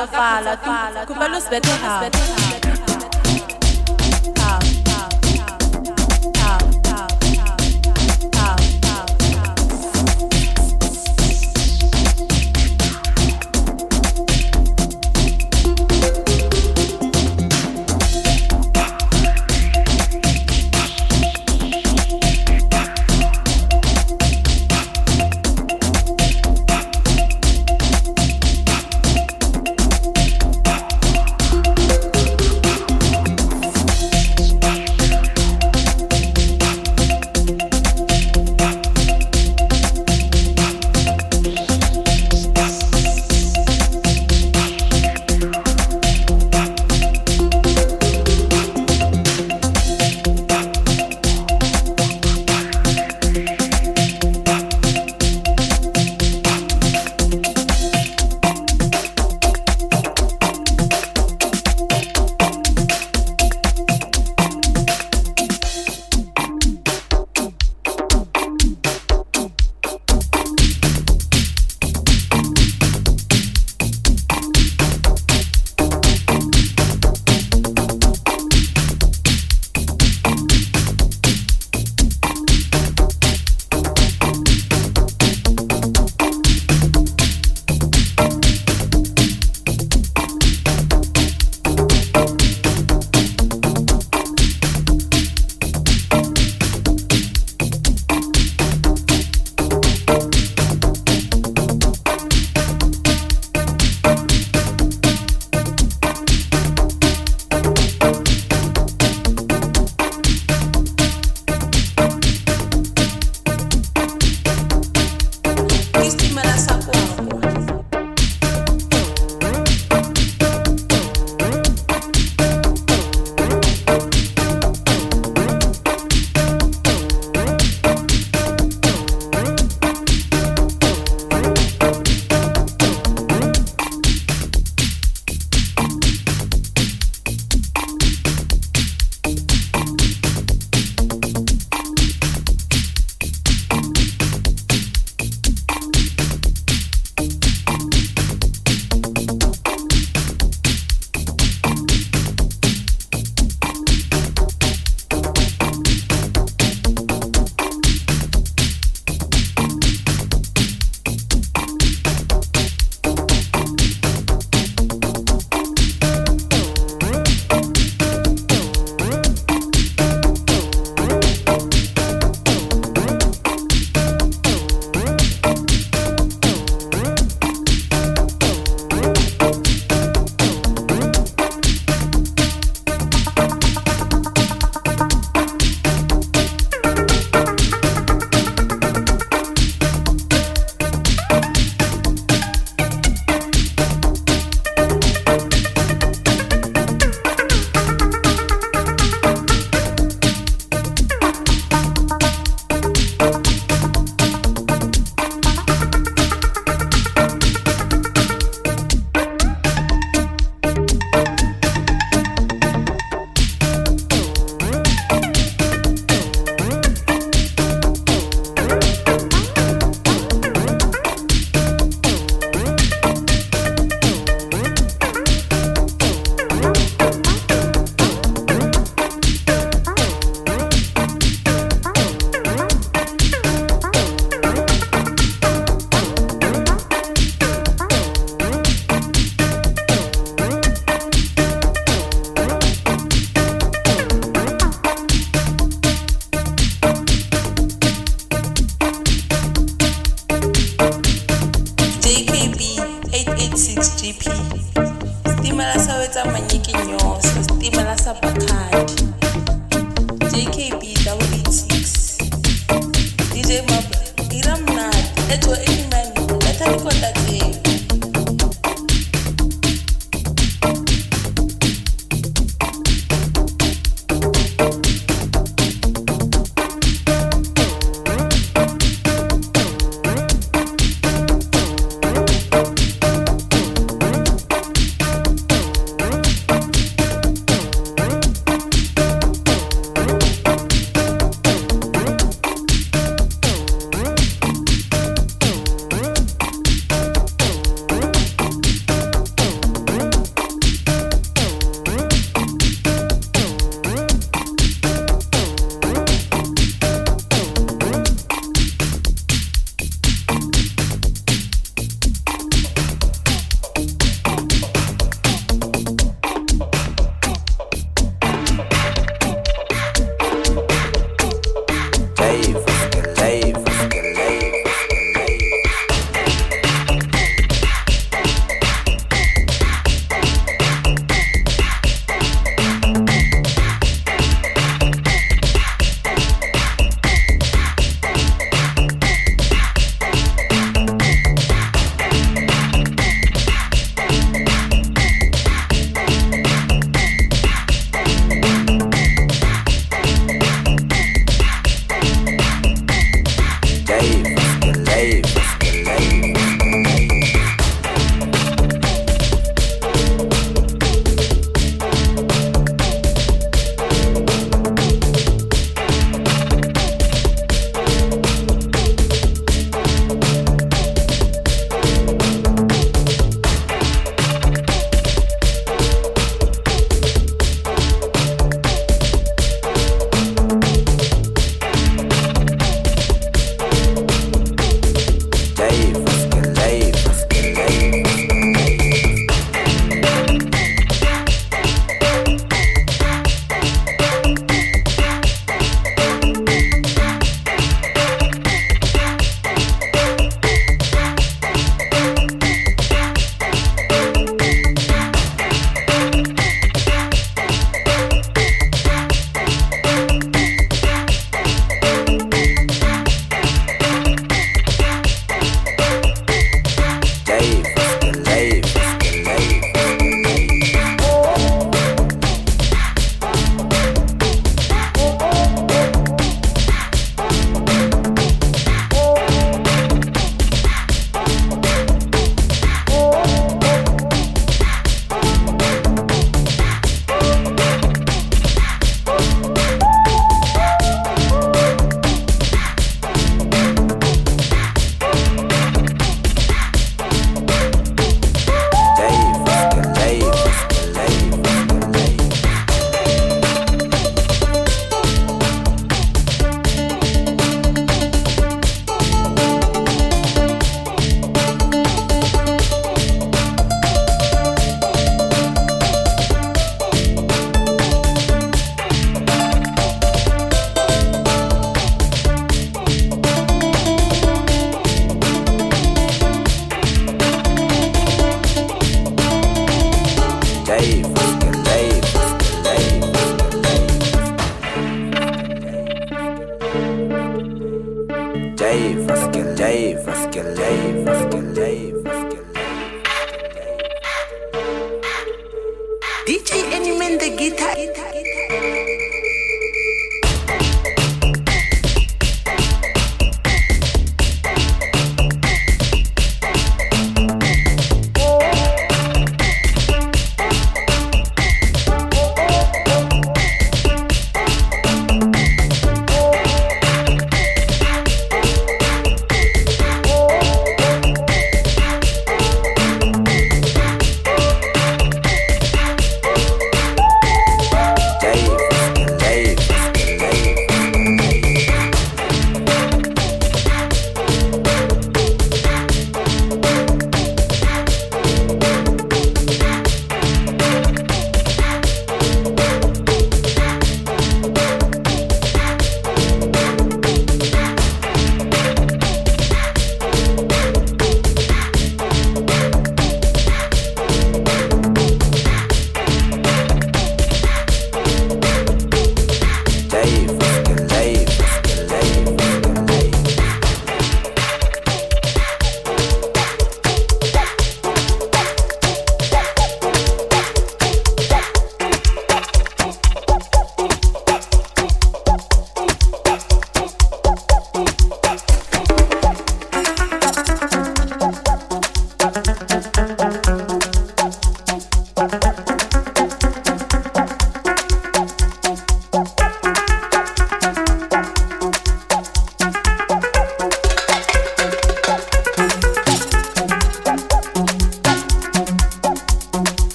Akakhotsofala kumele usibethe hawu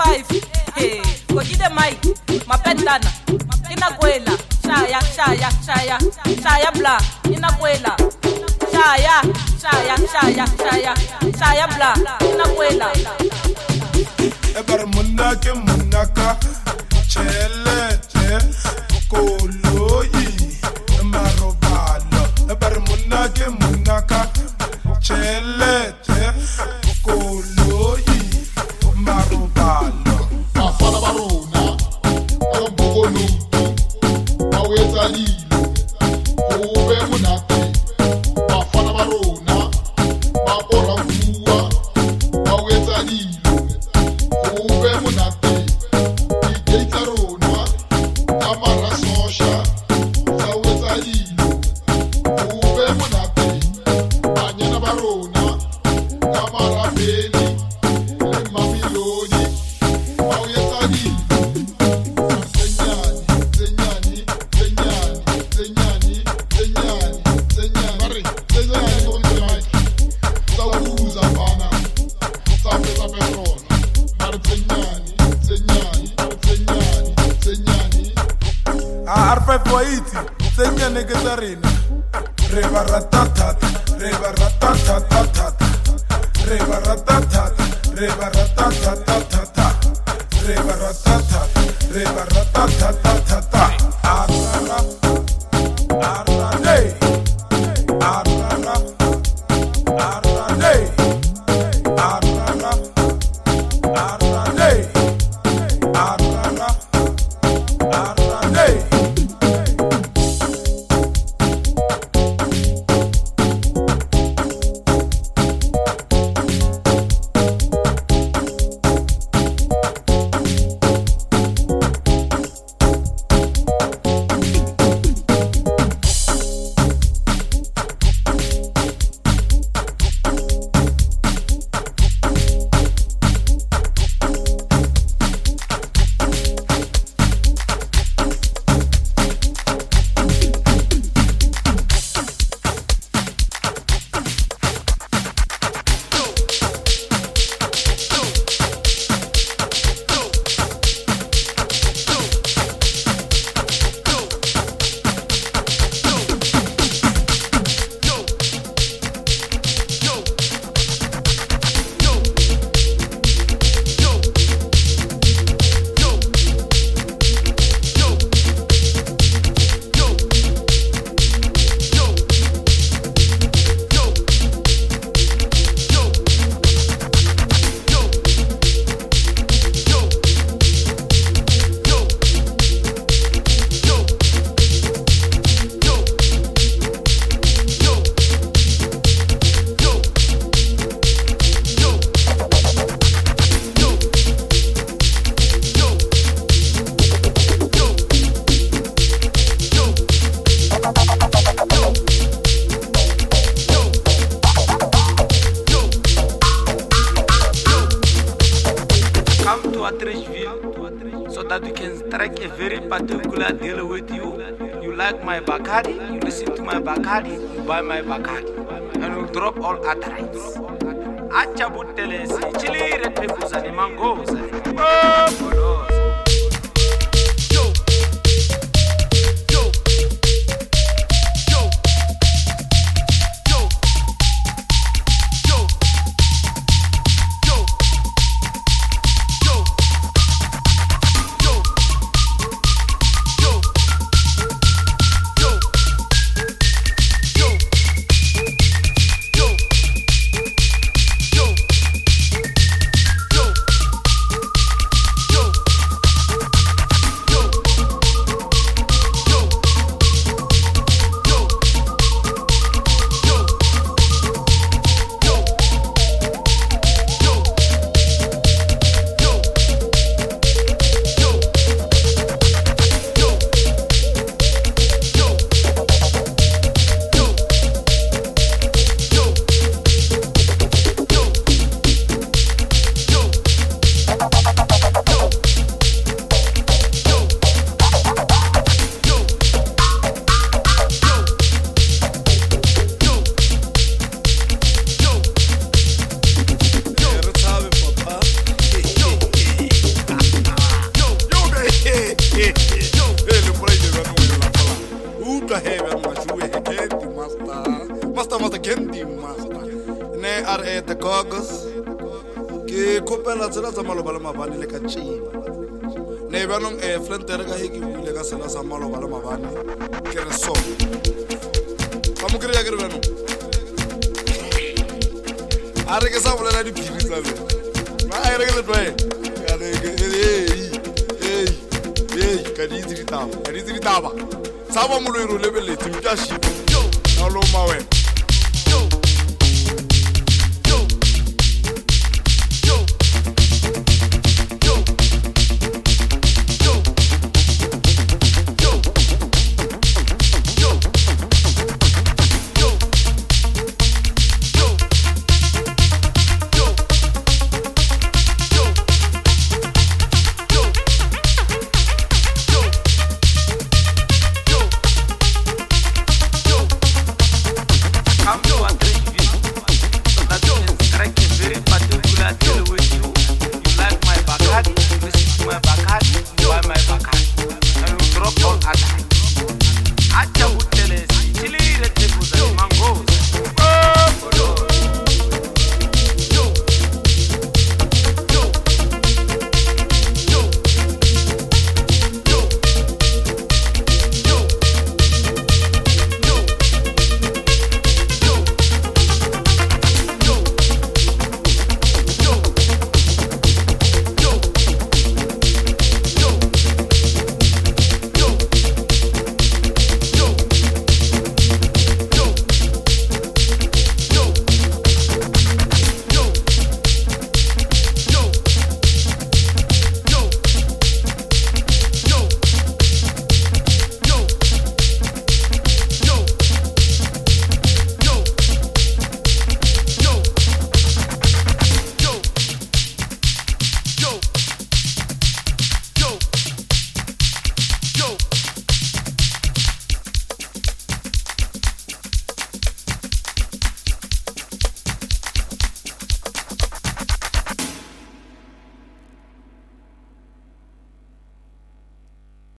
five. Hey ngokile mike mapendana. Inakwela. Shaya shaya shaya. Shaya bla. Inakwela. Shaya shaya shaya shaya. Shaya bla. Inakwela. Ebar munna ke munna ka chele. Che kokol